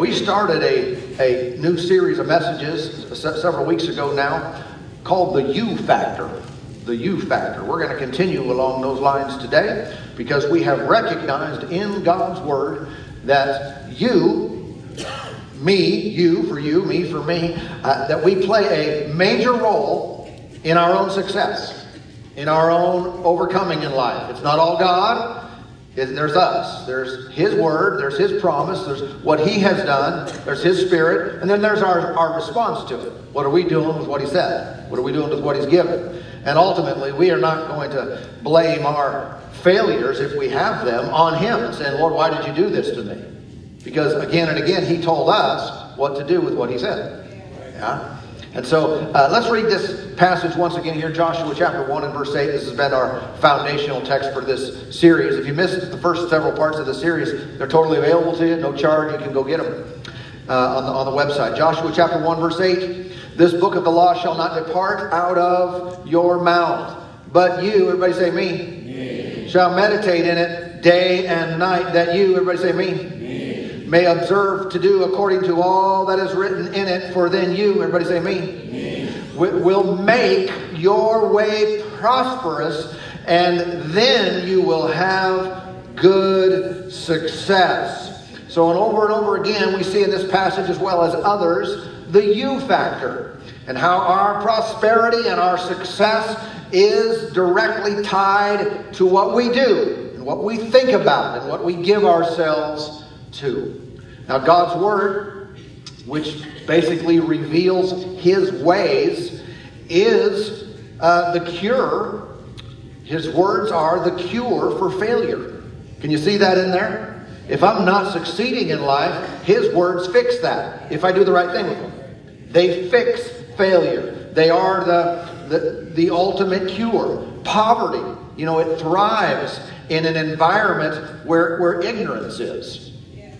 We started a, a new series of messages several weeks ago now called the U Factor. The U Factor. We're going to continue along those lines today because we have recognized in God's Word that you, me, you for you, me for me, uh, that we play a major role in our own success, in our own overcoming in life. It's not all God, there's us. There's His Word. There's His promise. There's what He has done. There's His Spirit. And then there's our, our response to it. What are we doing with what He said? What are we doing with what He's given? And ultimately, we are not going to blame our failures, if we have them, on Him and saying, Lord, why did you do this to me? Because again and again, He told us what to do with what He said. Yeah? And so uh, let's read this passage once again here, Joshua chapter 1 and verse 8. This has been our foundational text for this series. If you missed the first several parts of the series, they're totally available to you, no charge. You can go get them uh, on, the, on the website. Joshua chapter 1, verse 8. This book of the law shall not depart out of your mouth, but you, everybody say me, me. shall meditate in it day and night, that you, everybody say me, may observe to do according to all that is written in it, for then you, everybody say me, me. will make your way prosperous, and then you will have good success. So, and over and over again, we see in this passage as well as others the you factor and how our prosperity and our success is directly tied to what we do and what we think about and what we give ourselves to. Now, God's Word, which basically reveals His ways, is uh, the cure. His words are the cure for failure. Can you see that in there? If I'm not succeeding in life, His words fix that. If I do the right thing with them, they fix failure. They are the, the, the ultimate cure. Poverty, you know, it thrives in an environment where, where ignorance is.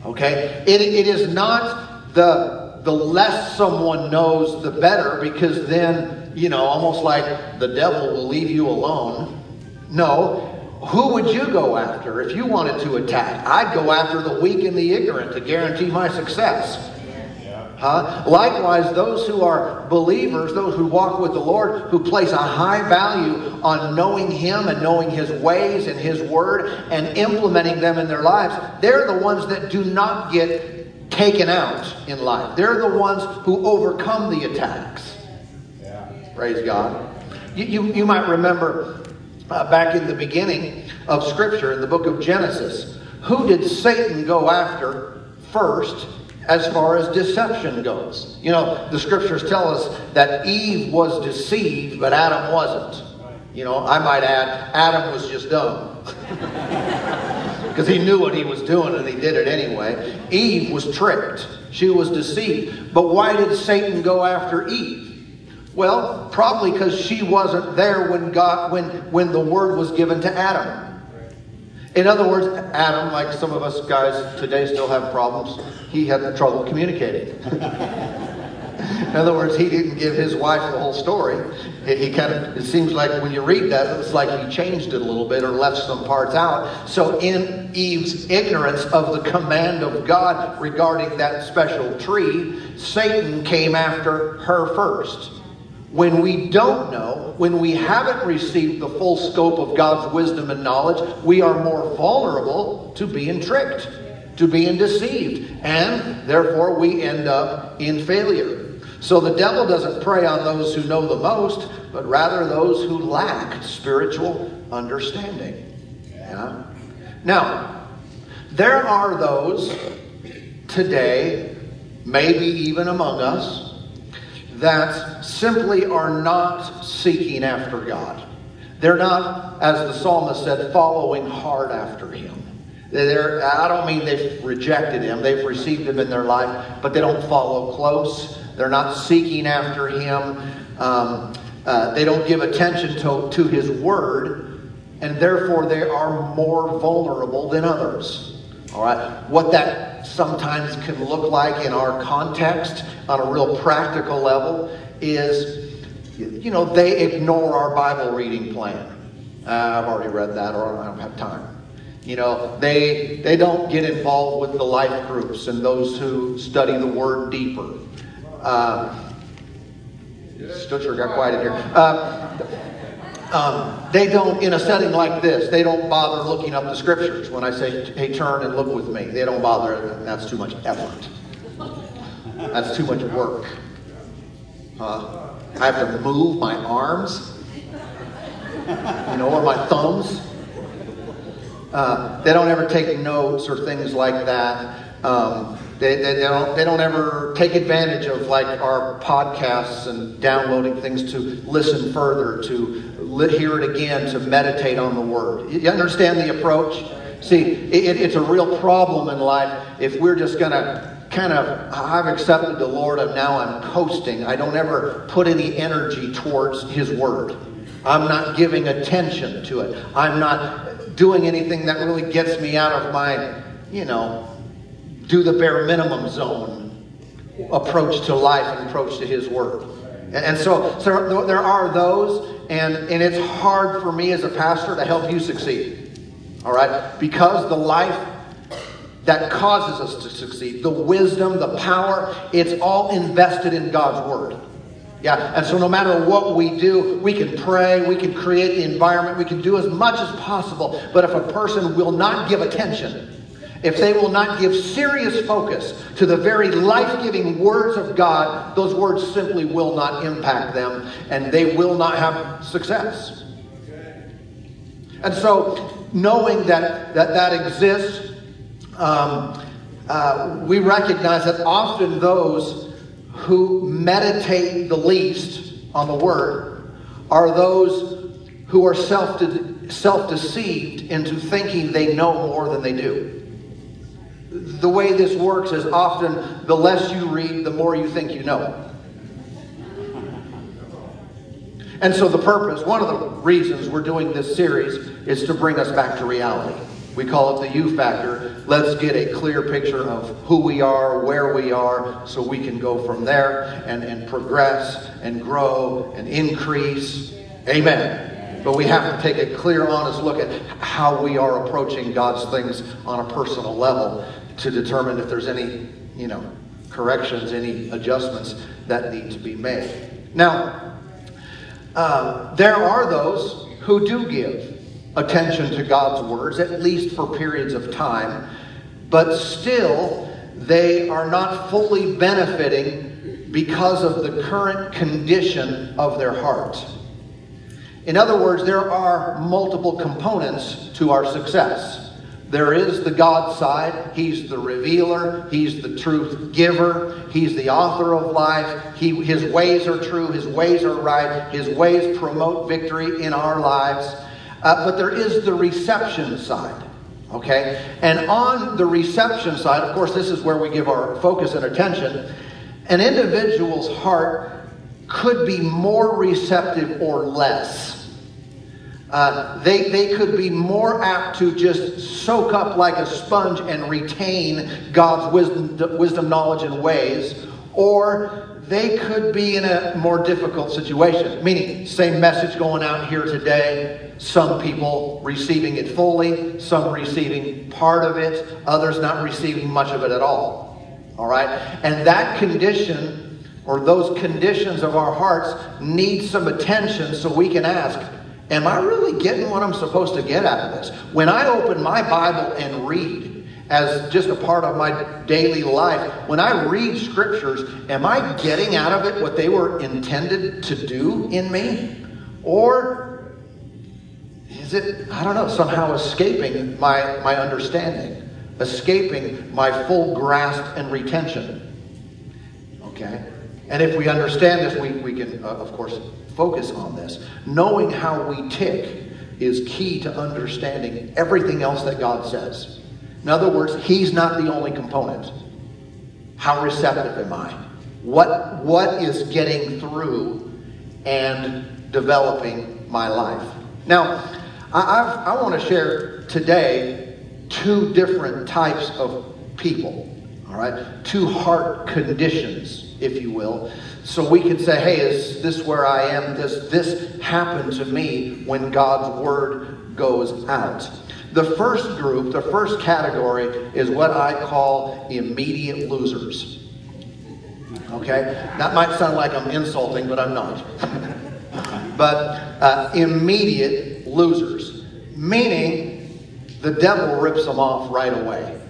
Okay? It, it is not the, the less someone knows, the better, because then, you know, almost like the devil will leave you alone. No. Who would you go after if you wanted to attack? I'd go after the weak and the ignorant to guarantee my success. Huh? Likewise, those who are believers, those who walk with the Lord, who place a high value on knowing Him and knowing His ways and His Word and implementing them in their lives, they're the ones that do not get taken out in life. They're the ones who overcome the attacks. Yeah. Praise God. You, you, you might remember uh, back in the beginning of Scripture, in the book of Genesis, who did Satan go after first as far as deception goes. You know, the scriptures tell us that Eve was deceived, but Adam wasn't. You know, I might add, Adam was just dumb. Because he knew what he was doing and he did it anyway. Eve was tricked. She was deceived. But why did Satan go after Eve? Well, probably because she wasn't there when God when when the word was given to Adam. In other words, Adam, like some of us guys today still have problems, he had trouble communicating. In other words, he didn't give his wife the whole story. He, kind of, it seems like when you read that, it's like he changed it a little bit or left some parts out. So, in Eve's ignorance of the command of God regarding that special tree, Satan came after her first. When we don't know, when we haven't received the full scope of God's wisdom and knowledge, we are more vulnerable to being tricked, to being deceived, and therefore we end up in failure. So the devil doesn't prey on those who know the most, but rather those who lack spiritual understanding. Yeah? Now, there are those today, maybe even among us, that simply are not seeking after God. They're not, as the psalmist said, following hard after Him. They're, I don't mean they've rejected Him, they've received Him in their life, but they don't follow close. They're not seeking after Him. Um, uh, they don't give attention to, to His Word, and therefore they are more vulnerable than others. All right? What that sometimes can look like in our context on a real practical level is, you know, they ignore our Bible reading plan. Uh, I've already read that, or I don't have time. You know, they they don't get involved with the life groups and those who study the word deeper. Uh, Stutcher got quiet in here. Uh, um, they don't, in a setting like this, they don't bother looking up the scriptures. When I say, hey, turn and look with me, they don't bother. That's too much effort. That's too much work. Uh, I have to move my arms, you know, or my thumbs. Uh, they don't ever take notes or things like that. Um, they, they, they, don't, they don't ever take advantage of like our podcasts and downloading things to listen further, to hear it again, to meditate on the Word. You understand the approach? See, it, it's a real problem in life if we're just going to kind of, I've accepted the Lord and now I'm coasting. I don't ever put any energy towards His Word. I'm not giving attention to it. I'm not doing anything that really gets me out of my, you know, do the bare minimum zone approach to life and approach to His Word. And so, so there are those, and, and it's hard for me as a pastor to help you succeed. All right? Because the life that causes us to succeed, the wisdom, the power, it's all invested in God's Word. Yeah, and so no matter what we do, we can pray, we can create the environment, we can do as much as possible. But if a person will not give attention, if they will not give serious focus to the very life giving words of God, those words simply will not impact them and they will not have success. And so, knowing that that, that exists, um, uh, we recognize that often those who meditate the least on the Word are those who are self deceived into thinking they know more than they do the way this works is often the less you read, the more you think you know. And so, the purpose, one of the reasons we're doing this series is to bring us back to reality. We call it the U factor. Let's get a clear picture of who we are, where we are, so we can go from there and, and progress and grow and increase. Amen. But we have to take a clear, honest look at how we are approaching God's things on a personal level to determine if there's any, you know, corrections, any adjustments that need to be made. Now, uh, there are those who do give attention to God's words, at least for periods of time, but still they are not fully benefiting because of the current condition of their heart. In other words, there are multiple components to our success. There is the God side. He's the revealer. He's the truth giver. He's the author of life. He, his ways are true. His ways are right. His ways promote victory in our lives. Uh, but there is the reception side. Okay? And on the reception side, of course, this is where we give our focus and attention. An individual's heart could be more receptive or less uh, they, they could be more apt to just soak up like a sponge and retain God's wisdom, wisdom, knowledge, and ways, or they could be in a more difficult situation. Meaning, same message going out here today, some people receiving it fully, some receiving part of it, others not receiving much of it at all. All right? And that condition, or those conditions of our hearts, need some attention so we can ask, Am I really getting what I'm supposed to get out of this? When I open my Bible and read, as just a part of my daily life, when I read scriptures, am I getting out of it what they were intended to do in me? Or is it, I don't know, somehow escaping my, my understanding, escaping my full grasp and retention? Okay? And if we understand this, we, we can, uh, of course, focus on this. Knowing how we tick is key to understanding everything else that God says. In other words, He's not the only component. How receptive am I? What, what is getting through and developing my life? Now, I, I've, I want to share today two different types of people, all right? Two heart conditions if you will. So we can say, hey, is this where I am? Does this happen to me when God's word goes out? The first group, the first category, is what I call immediate losers. Okay? That might sound like I'm insulting, but I'm not. but uh, immediate losers, meaning the devil rips them off right away.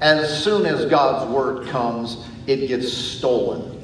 As soon as God's word comes, it gets stolen.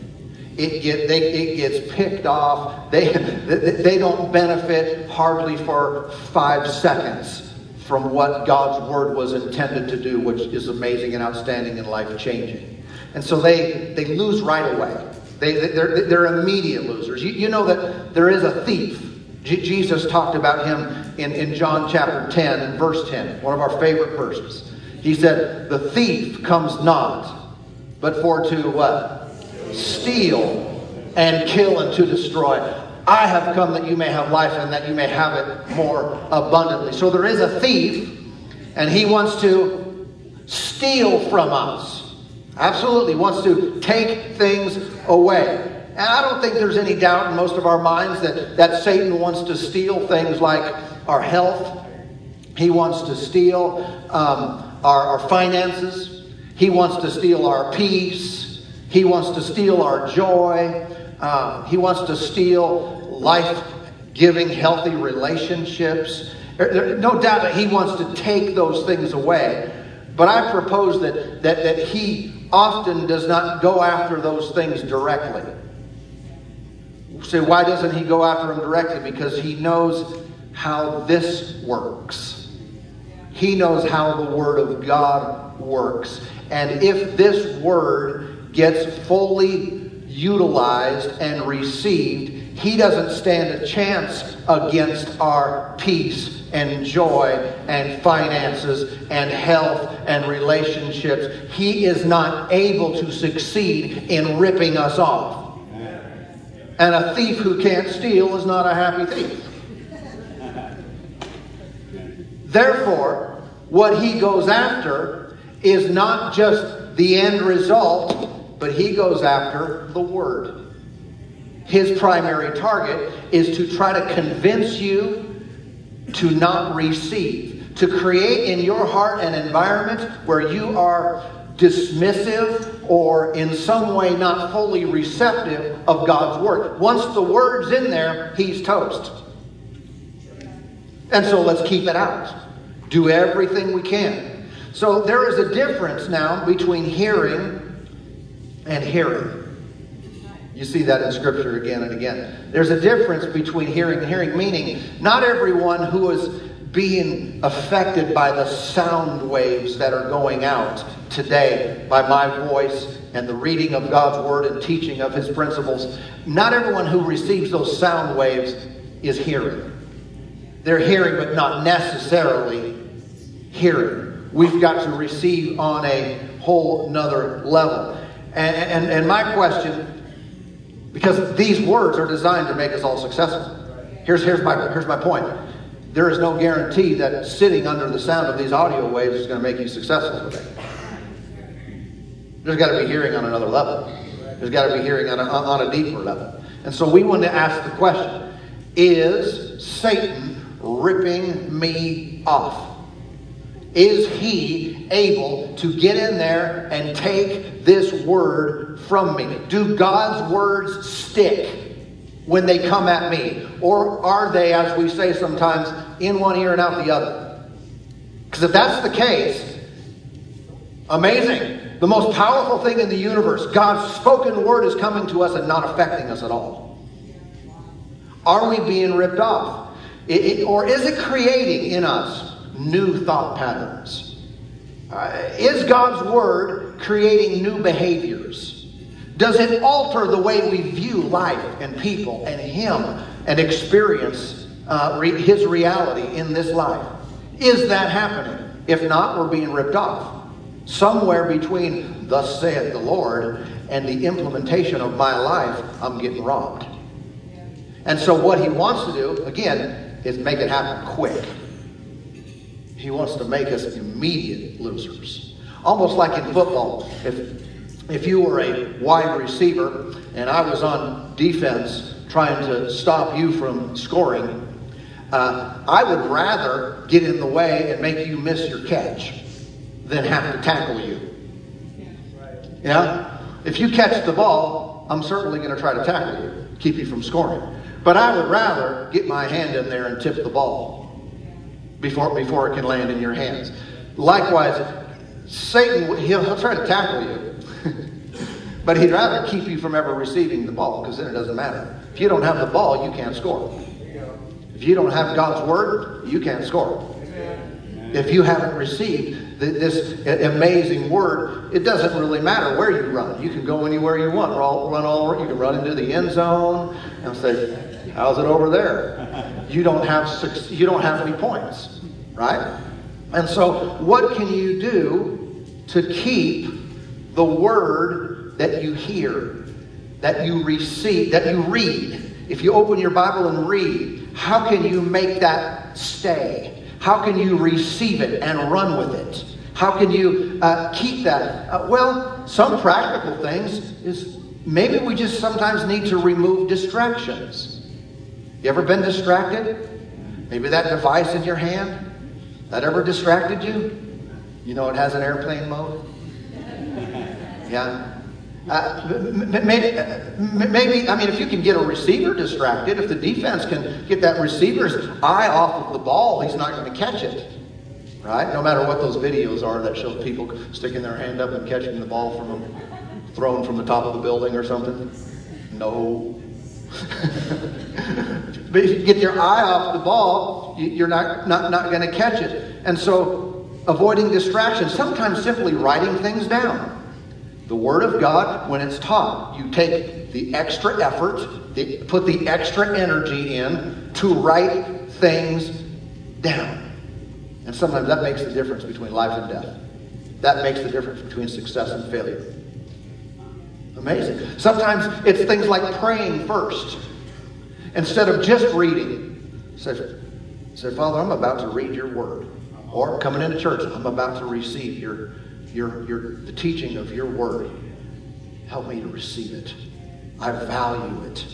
It, get, they, it gets picked off. They, they don't benefit hardly for five seconds from what God's word was intended to do, which is amazing and outstanding and life changing. And so they, they lose right away. They, they're, they're immediate losers. You, you know that there is a thief. J- Jesus talked about him in, in John chapter 10 and verse 10, one of our favorite verses. He said, The thief comes not, but for to what? Steal and kill and to destroy. I have come that you may have life and that you may have it more abundantly. So there is a thief, and he wants to steal from us. Absolutely wants to take things away. And I don't think there's any doubt in most of our minds that, that Satan wants to steal things like our health. He wants to steal um, our, our finances. He wants to steal our peace. He wants to steal our joy. Uh, he wants to steal life giving, healthy relationships. No doubt that he wants to take those things away. But I propose that, that, that he often does not go after those things directly. Say, so why doesn't he go after them directly? Because he knows how this works. He knows how the Word of God works. And if this Word gets fully utilized and received, he doesn't stand a chance against our peace and joy and finances and health and relationships. He is not able to succeed in ripping us off. And a thief who can't steal is not a happy thief. Therefore, what he goes after is not just the end result, but he goes after the word. His primary target is to try to convince you to not receive, to create in your heart an environment where you are dismissive or in some way not fully receptive of God's word. Once the word's in there, he's toast. And so let's keep it out. Do everything we can. So there is a difference now between hearing and hearing. You see that in Scripture again and again. There's a difference between hearing and hearing, meaning not everyone who is being affected by the sound waves that are going out today by my voice and the reading of God's Word and teaching of His principles, not everyone who receives those sound waves is hearing. They're hearing, but not necessarily hearing. We've got to receive on a whole nother level. And, and, and my question because these words are designed to make us all successful. Here's, here's, my, here's my point. There is no guarantee that sitting under the sound of these audio waves is going to make you successful today. There's got to be hearing on another level. There's got to be hearing on a, on a deeper level. And so we want to ask the question Is Satan ripping me off? Is he able to get in there and take this word from me? Do God's words stick when they come at me? Or are they, as we say sometimes, in one ear and out the other? Because if that's the case, amazing. The most powerful thing in the universe, God's spoken word is coming to us and not affecting us at all. Are we being ripped off? It, it, or is it creating in us new thought patterns? Uh, is God's Word creating new behaviors? Does it alter the way we view life and people and Him and experience uh, re- His reality in this life? Is that happening? If not, we're being ripped off. Somewhere between, thus saith the Lord, and the implementation of my life, I'm getting robbed. And so, what He wants to do, again, is make it happen quick. He wants to make us immediate losers. Almost like in football. If, if you were a wide receiver and I was on defense trying to stop you from scoring, Uh, I would rather get in the way and make you miss your catch than have to tackle you. Yeah? If you catch the ball, I'm certainly going to try to tackle you, keep you from scoring. But I would rather get my hand in there and tip the ball before, before it can land in your hands. Likewise, Satan, he'll, he'll try to tackle you. but he'd rather keep you from ever receiving the ball because then it doesn't matter. If you don't have the ball, you can't score. If you don't have God's word, you can't score. If you haven't received this amazing word, it doesn't really matter where you run. You can go anywhere you want. Run all. You can run into the end zone and say, "How's it over there?" You don't have six, you don't have any points, right? And so, what can you do to keep the word that you hear, that you receive, that you read? If you open your Bible and read, how can you make that stay? How can you receive it and run with it? How can you uh, keep that? Uh, well, some practical things is maybe we just sometimes need to remove distractions. You ever been distracted? Maybe that device in your hand that ever distracted you? You know it has an airplane mode. Yeah. Uh, maybe, maybe, I mean, if you can get a receiver distracted, if the defense can get that receiver's eye off of the ball, he's not going to catch it. Right? No matter what those videos are that show people sticking their hand up and catching the ball from a, thrown from the top of the building or something. No. but if you get your eye off the ball, you're not, not, not going to catch it. And so, avoiding distractions, sometimes simply writing things down. The Word of God, when it's taught, you take the extra effort, put the extra energy in to write things down. And sometimes that makes the difference between life and death. That makes the difference between success and failure. Amazing. Sometimes it's things like praying first. Instead of just reading, say, say, Father, I'm about to read your word. Or coming into church, I'm about to receive your your, your, the teaching of your word. Help me to receive it. I value it.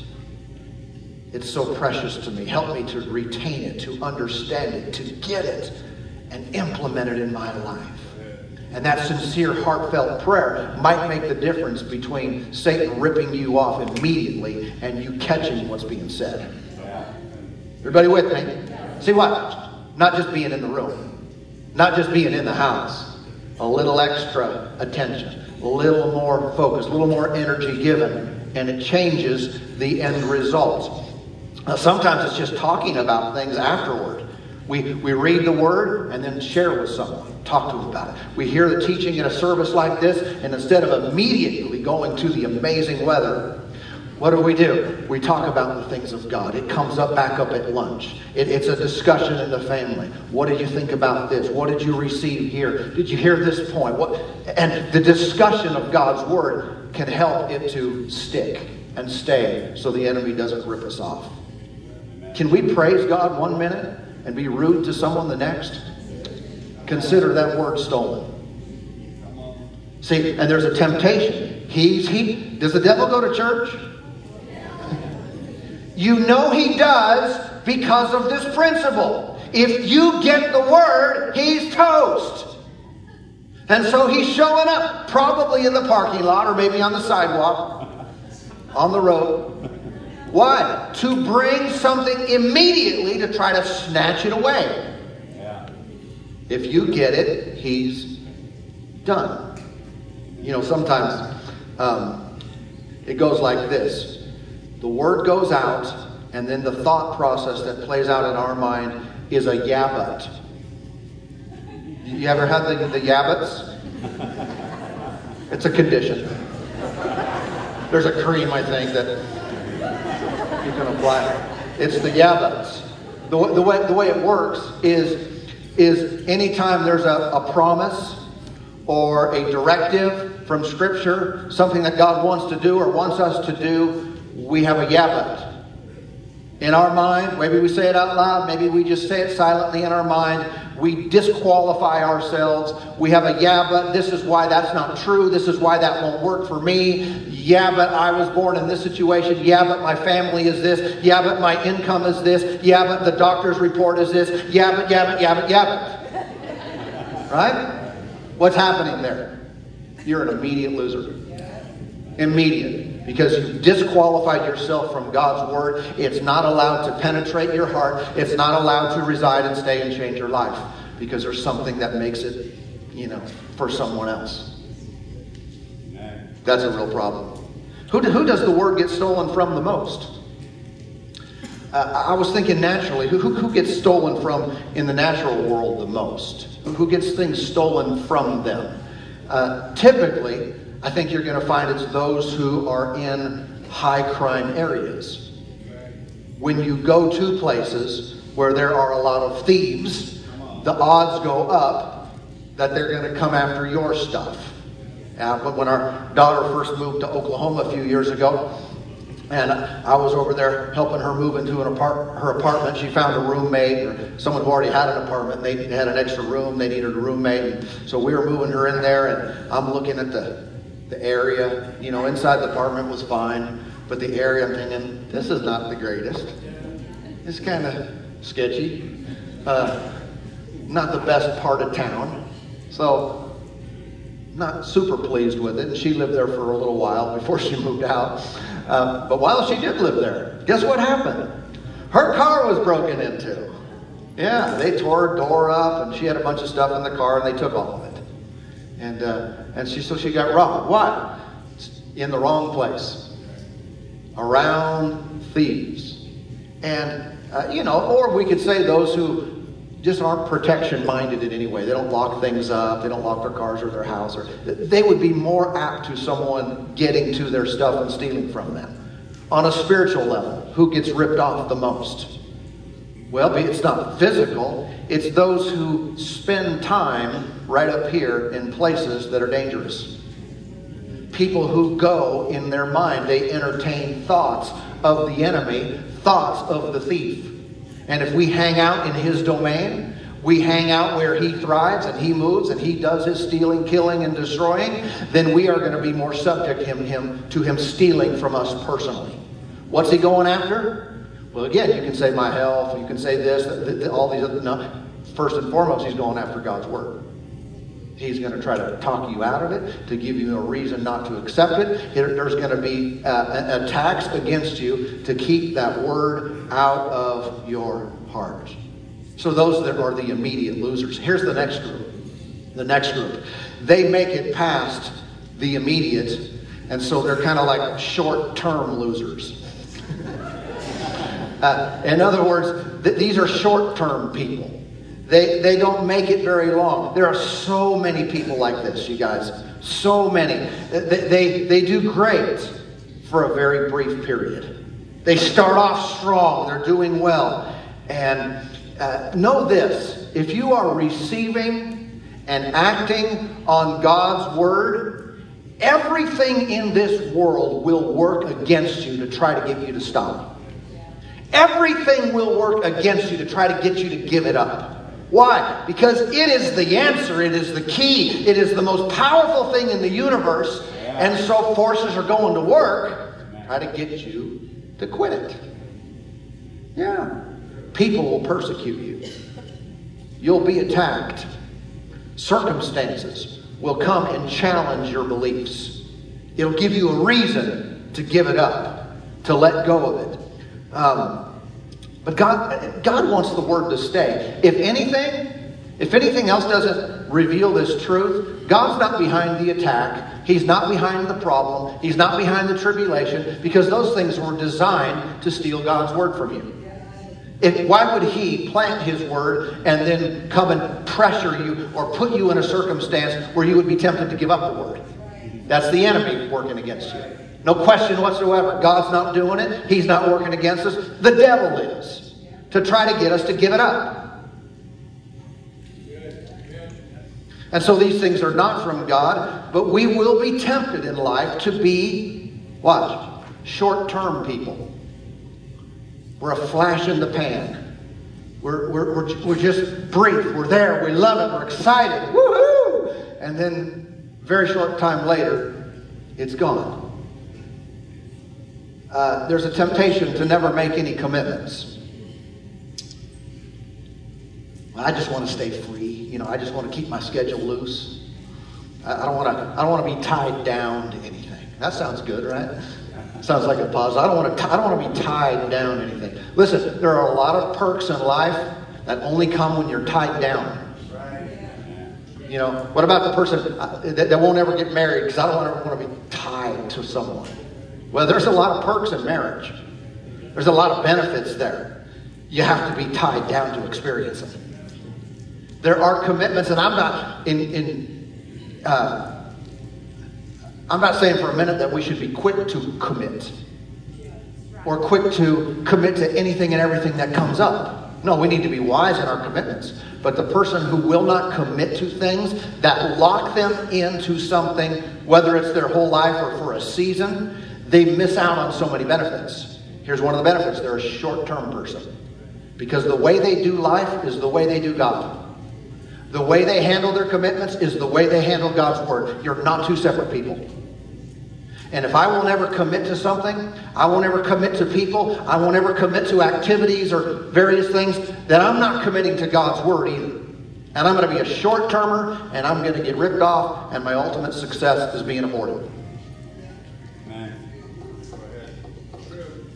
It's so precious to me. Help me to retain it, to understand it, to get it, and implement it in my life. And that sincere, heartfelt prayer might make the difference between Satan ripping you off immediately and you catching what's being said. Everybody with me? See what? Not just being in the room, not just being in the house a little extra attention, a little more focus, a little more energy given, and it changes the end result. Now, sometimes it's just talking about things afterward. We, we read the word and then share with someone, talk to them about it. We hear the teaching in a service like this, and instead of immediately going to the amazing weather, what do we do? We talk about the things of God. It comes up back up at lunch. It, it's a discussion in the family. What did you think about this? What did you receive here? Did you hear this point? What? And the discussion of God's word can help it to stick and stay so the enemy doesn't rip us off. Can we praise God one minute and be rude to someone the next? Consider that word stolen. See, and there's a temptation. He's he does the devil go to church? You know he does because of this principle. If you get the word, he's toast. And so he's showing up, probably in the parking lot or maybe on the sidewalk, on the road. Why? To bring something immediately to try to snatch it away. Yeah. If you get it, he's done. You know, sometimes um, it goes like this the word goes out, and then the thought process that plays out in our mind is a yeah You ever had the, the It's a condition. There's a cream, I think, that you can apply. it. It's the yeah The, the, way, the way it works is, is anytime there's a, a promise or a directive from Scripture, something that God wants to do or wants us to do, we have a yeah In our mind, maybe we say it out loud, maybe we just say it silently in our mind. We disqualify ourselves. We have a yeah, but this is why that's not true. This is why that won't work for me. Yeah, but I was born in this situation. Yeah, but my family is this. Yeah, but my income is this. Yeah, but the doctor's report is this. Yeah, but, yeah, but, yeah, but, yeah, but. Right? What's happening there? You're an immediate loser. Immediate. Because you've disqualified yourself from God's Word. It's not allowed to penetrate your heart. It's not allowed to reside and stay and change your life. Because there's something that makes it, you know, for someone else. That's a real problem. Who, who does the Word get stolen from the most? Uh, I was thinking naturally, who, who, who, gets stolen from in the natural world the most? Who gets things stolen from them? Uh, typically, I think you're going to find it's those who are in high crime areas. When you go to places where there are a lot of thieves, the odds go up that they're going to come after your stuff. Uh, when our daughter first moved to Oklahoma a few years ago, and I was over there helping her move into an apart- her apartment. She found a roommate, or someone who already had an apartment. They had an extra room. They needed a roommate. And so we were moving her in there, and I'm looking at the, the area. You know, inside the apartment was fine, but the area, I'm thinking, this is not the greatest. It's kind of sketchy. Uh, not the best part of town. So not super pleased with it. And she lived there for a little while before she moved out. Uh, but while she did live there, guess what happened? Her car was broken into. Yeah, they tore her door up, and she had a bunch of stuff in the car, and they took all of it. And uh, and she so she got robbed. Why? In the wrong place, around thieves, and uh, you know, or we could say those who just aren't protection minded in any way. They don't lock things up, they don't lock their cars or their house, or they would be more apt to someone getting to their stuff and stealing from them. On a spiritual level, who gets ripped off the most? Well, it's not physical, it's those who spend time right up here in places that are dangerous. People who go in their mind, they entertain thoughts of the enemy, thoughts of the thief. And if we hang out in his domain, we hang out where he thrives and he moves and he does his stealing, killing, and destroying, then we are going to be more subject him, him, to him stealing from us personally. What's he going after? Well, again, you can say my health, you can say this, all these other. No, first and foremost, he's going after God's word. He's going to try to talk you out of it, to give you a reason not to accept it. There's going to be uh, attacks against you to keep that word out of your heart. So those that are the immediate losers. Here's the next group. The next group. They make it past the immediate, and so they're kind of like short term losers. uh, in other words, th- these are short term people. They, they don't make it very long. There are so many people like this, you guys. So many. They, they, they do great for a very brief period. They start off strong, they're doing well. And uh, know this if you are receiving and acting on God's word, everything in this world will work against you to try to get you to stop. Everything will work against you to try to get you to give it up. Why? Because it is the answer, it is the key, it is the most powerful thing in the universe, and so forces are going to work try to get you to quit it. Yeah. People will persecute you. You'll be attacked. Circumstances will come and challenge your beliefs. It'll give you a reason to give it up, to let go of it. Um, but God, God wants the word to stay. If anything, if anything else doesn't reveal this truth, God's not behind the attack. He's not behind the problem. He's not behind the tribulation because those things were designed to steal God's word from you. If, why would he plant his word and then come and pressure you or put you in a circumstance where you would be tempted to give up the word? That's the enemy working against you. No question whatsoever. God's not doing it. He's not working against us. The devil is to try to get us to give it up. And so these things are not from God, but we will be tempted in life to be what? Short term people. We're a flash in the pan. We're, we're, we're, we're just brief. We're there. We love it. We're excited. Woohoo! And then, very short time later, it's gone. Uh, there's a temptation to never make any commitments. I just want to stay free. You know, I just want to keep my schedule loose. I, I don't want to. I don't want to be tied down to anything. That sounds good, right? Sounds like a pause. I don't want to. I don't want to be tied down to anything. Listen, there are a lot of perks in life that only come when you're tied down. You know, what about the person uh, that, that won't ever get married because I don't want want to be tied to someone? Well, there's a lot of perks in marriage. There's a lot of benefits there. You have to be tied down to experience them. There are commitments, and I'm not in. in uh, I'm not saying for a minute that we should be quick to commit or quick to commit to anything and everything that comes up. No, we need to be wise in our commitments. But the person who will not commit to things that lock them into something, whether it's their whole life or for a season, they miss out on so many benefits. Here's one of the benefits they're a short term person. Because the way they do life is the way they do God. The way they handle their commitments is the way they handle God's word. You're not two separate people. And if I will never commit to something, I won't ever commit to people, I won't ever commit to activities or various things, then I'm not committing to God's word either. And I'm going to be a short termer and I'm going to get ripped off, and my ultimate success is being aborted.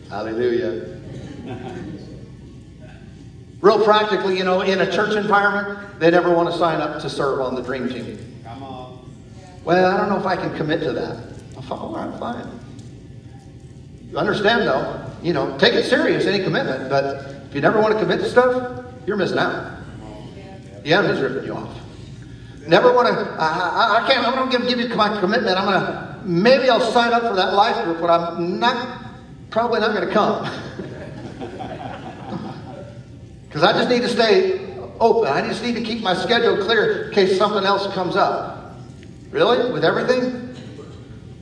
Hallelujah. Real practically, you know, in a church environment, they never want to sign up to serve on the dream team. Come on. Well, I don't know if I can commit to that. I thought, all right, fine. You understand, though, you know, take it serious, any commitment, but if you never want to commit to stuff, you're missing out. The enemy's ripping you off. Never want to, I, I, I can't, I'm going to give, give you my commitment. I'm going to, maybe I'll sign up for that life group, but I'm not, probably not going to come. Because I just need to stay open. I just need to keep my schedule clear in case something else comes up. Really? With everything?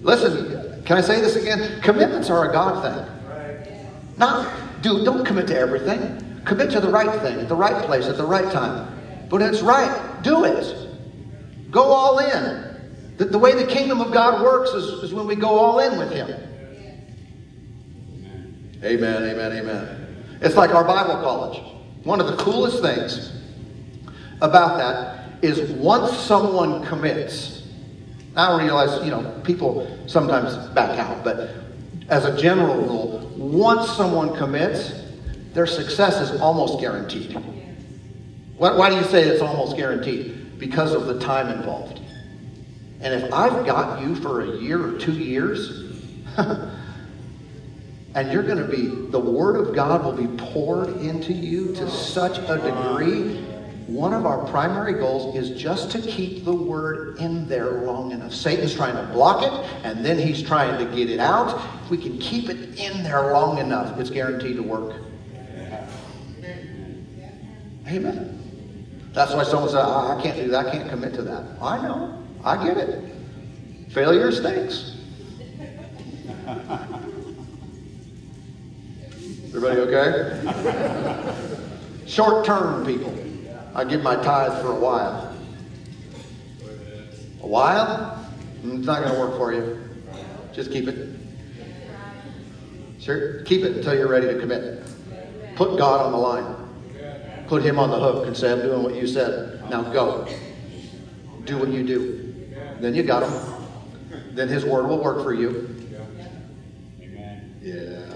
Listen, can I say this again? Commitments are a God thing. Not do don't commit to everything. Commit to the right thing at the right place at the right time. But it's right. Do it. Go all in. The, the way the kingdom of God works is, is when we go all in with Him. Amen, amen, amen. It's like our Bible college. One of the coolest things about that is once someone commits, I realize, you know, people sometimes back out, but as a general rule, once someone commits, their success is almost guaranteed. Why, why do you say it's almost guaranteed? Because of the time involved. And if I've got you for a year or two years, and you're going to be, the Word of God will be poured into you to such a degree. One of our primary goals is just to keep the Word in there long enough. Satan's trying to block it, and then he's trying to get it out. If we can keep it in there long enough, it's guaranteed to work. Amen. That's why someone said, I can't do that, I can't commit to that. I know. I get it. Failure stinks. Everybody okay? Short term people. I give my tithe for a while. A while? Mm, it's not going to work for you. Just keep it. Sure. Keep it until you're ready to commit. Put God on the line. Put Him on the hook and say, I'm doing what you said. Now go. Do what you do. Then you got Him. Then His word will work for you. Amen. Yeah.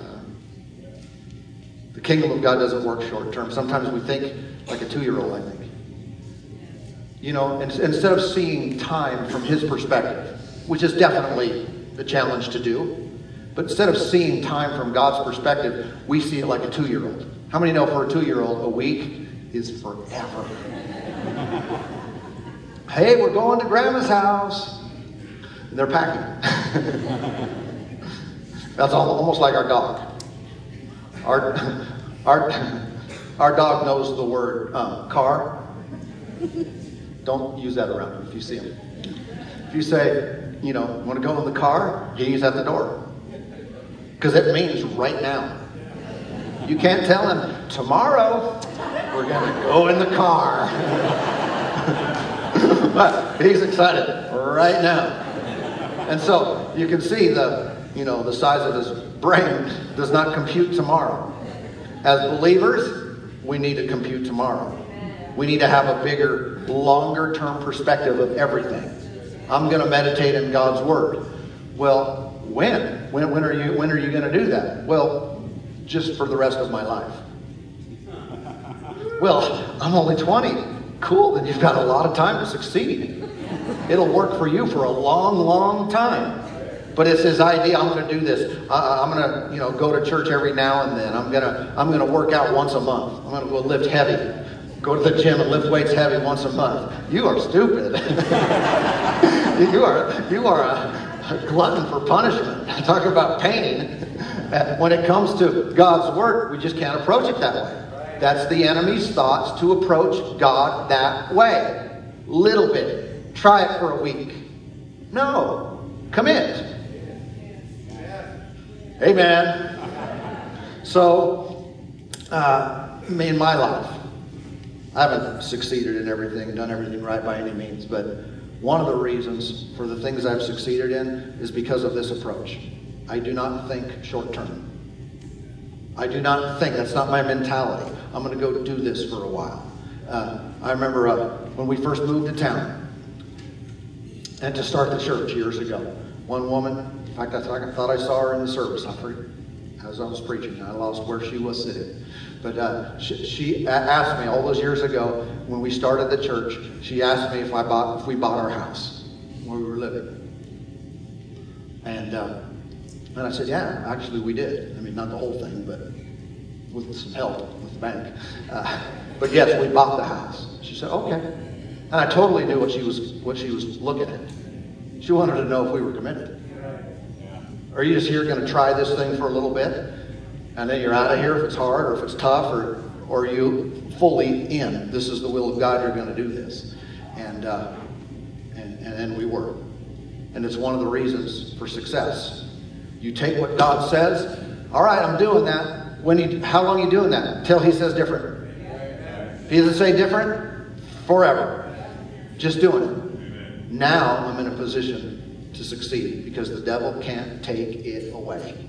The kingdom of God doesn't work short term. Sometimes we think like a two year old, I think. You know, instead of seeing time from his perspective, which is definitely the challenge to do, but instead of seeing time from God's perspective, we see it like a two year old. How many know for a two year old, a week is forever? hey, we're going to grandma's house. And they're packing. That's almost like our dog. Our, our, our dog knows the word um, car. Don't use that around him if you see him. If you say, you know, want to go in the car, he's at the door. Because it means right now. You can't tell him, tomorrow we're going to go in the car. but he's excited right now. And so you can see the, you know, the size of his brain does not compute tomorrow. As believers, we need to compute tomorrow. We need to have a bigger, longer term perspective of everything. I'm going to meditate in God's Word. Well, when? When, when are you, when are you going to do that? Well, just for the rest of my life. Well, I'm only 20. Cool, then you've got a lot of time to succeed. It'll work for you for a long, long time. But it's his idea. I'm going to do this. I, am going to, you know, go to church every now and then. I'm going to, I'm going to work out once a month. I'm going to go lift heavy. Go to the gym and lift weights heavy once a month. You are stupid. you are, you are a glutton for punishment. Talk about pain. When it comes to God's work, we just can't approach it that way. That's the enemy's thoughts to approach God that way. Little bit. Try it for a week. No. Commit. Amen. So, uh, in my life, I haven't succeeded in everything, done everything right by any means, but one of the reasons for the things I've succeeded in is because of this approach. I do not think short term. I do not think, that's not my mentality. I'm going to go do this for a while. Uh, I remember uh, when we first moved to town and to start the church years ago. One woman, fact, I thought I, saw her in the service. I as I was preaching. I lost where she was sitting. But uh, she, she, asked me all those years ago when we started the church. She asked me if I bought if we bought our house where we were living, and uh, and I said, yeah, actually we did. I mean, not the whole thing, but with some help with the bank. Uh, but yes, we bought the house. She said, okay. And I totally knew what she was what she was looking at. She wanted to know if we were committed. Are you just here going to try this thing for a little bit, and then you're out of here if it's hard or if it's tough, or or you fully in? This is the will of God. You're going to do this, and uh, and and, and we were. And it's one of the reasons for success. You take what God says. All right, I'm doing that. When you, how long you doing that? Till he says different. If he doesn't say different, forever. Just doing it. Now I'm in a position to succeed because the devil can't take it away.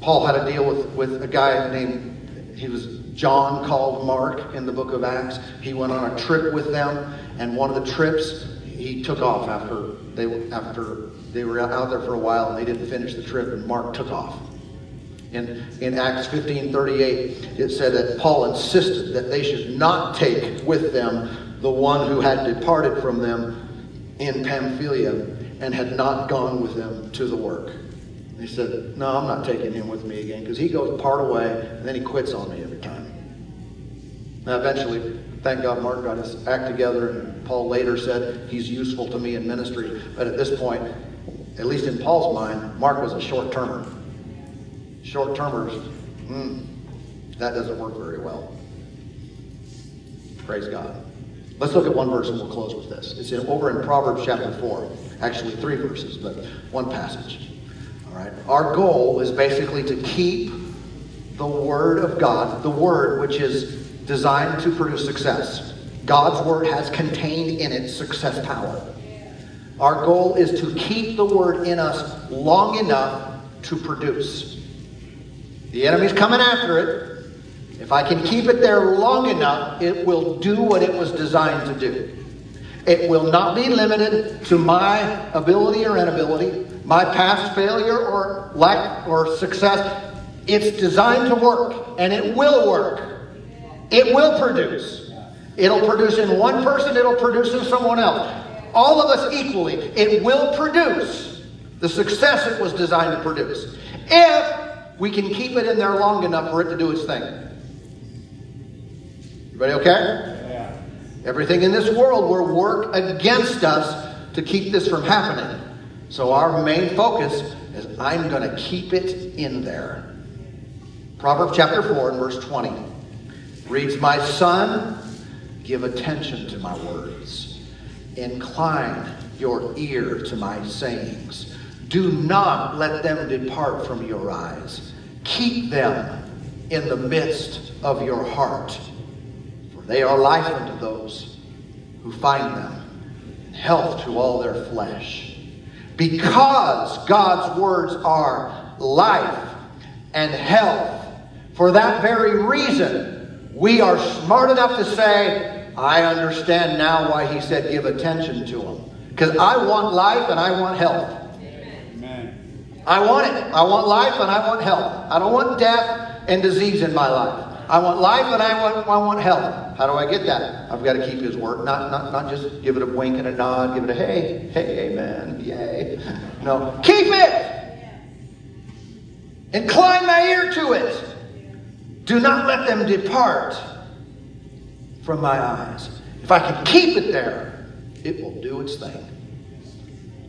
Paul had a deal with, with a guy named, he was John called Mark in the book of Acts. He went on a trip with them, and one of the trips, he took off after they, after they were out there for a while and they didn't finish the trip, and Mark took off. In, in Acts 15 38, it said that Paul insisted that they should not take with them the one who had departed from them in Pamphylia and had not gone with them to the work. He said, No, I'm not taking him with me again because he goes part away and then he quits on me every time. Now, eventually, thank God Mark got his act together, and Paul later said he's useful to me in ministry. But at this point, at least in Paul's mind, Mark was a short termer short termers, mm, that doesn't work very well. Praise God. Let's look at one verse and we'll close with this. It's in, over in Proverbs chapter 4. Actually, three verses, but one passage. All right. Our goal is basically to keep the Word of God, the Word which is designed to produce success. God's Word has contained in it success power. Our goal is to keep the Word in us long enough to produce. The enemy's coming after it. If I can keep it there long enough, it will do what it was designed to do. It will not be limited to my ability or inability, my past failure or lack or success. It's designed to work, and it will work. It will produce. It'll produce in one person, it'll produce in someone else. All of us equally. It will produce the success it was designed to produce. If we can keep it in there long enough for it to do its thing. Everybody okay? Yeah. Everything in this world will work against us to keep this from happening. So our main focus is I'm going to keep it in there. Proverbs chapter 4 and verse 20 reads, My son, give attention to my words. Incline your ear to my sayings. Do not let them depart from your eyes. Keep them in the midst of your heart, they are life unto those who find them, and health to all their flesh. Because God's words are life and health. For that very reason, we are smart enough to say, I understand now why he said give attention to him. Because I want life and I want health. Amen. I want it. I want life and I want health. I don't want death and disease in my life. I want life and I want, I want health. How do I get that? I've got to keep his word. Not, not, not just give it a wink and a nod, give it a hey, hey, amen, yay. No, keep it. Incline my ear to it. Do not let them depart from my eyes. If I can keep it there, it will do its thing.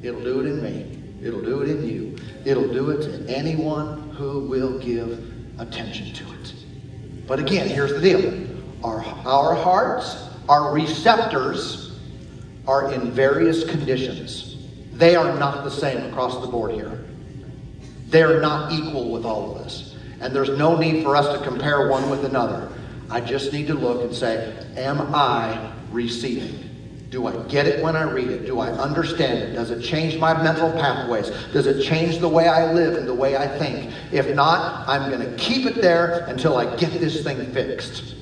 It'll do it in me. It'll do it in you. It'll do it in anyone who will give attention to it. But again, here's the deal our, our hearts, our receptors, are in various conditions. They are not the same across the board here. They're not equal with all of us. And there's no need for us to compare one with another. I just need to look and say, Am I receiving? Do I get it when I read it? Do I understand it? Does it change my mental pathways? Does it change the way I live and the way I think? If not, I'm going to keep it there until I get this thing fixed.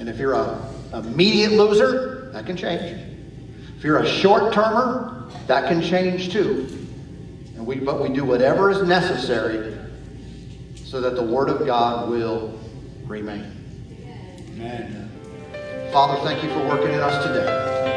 And if you're a immediate loser, that can change. If you're a short termer, that can change too. And we, but we do whatever is necessary so that the Word of God will remain. Amen. Father, thank you for working in us today.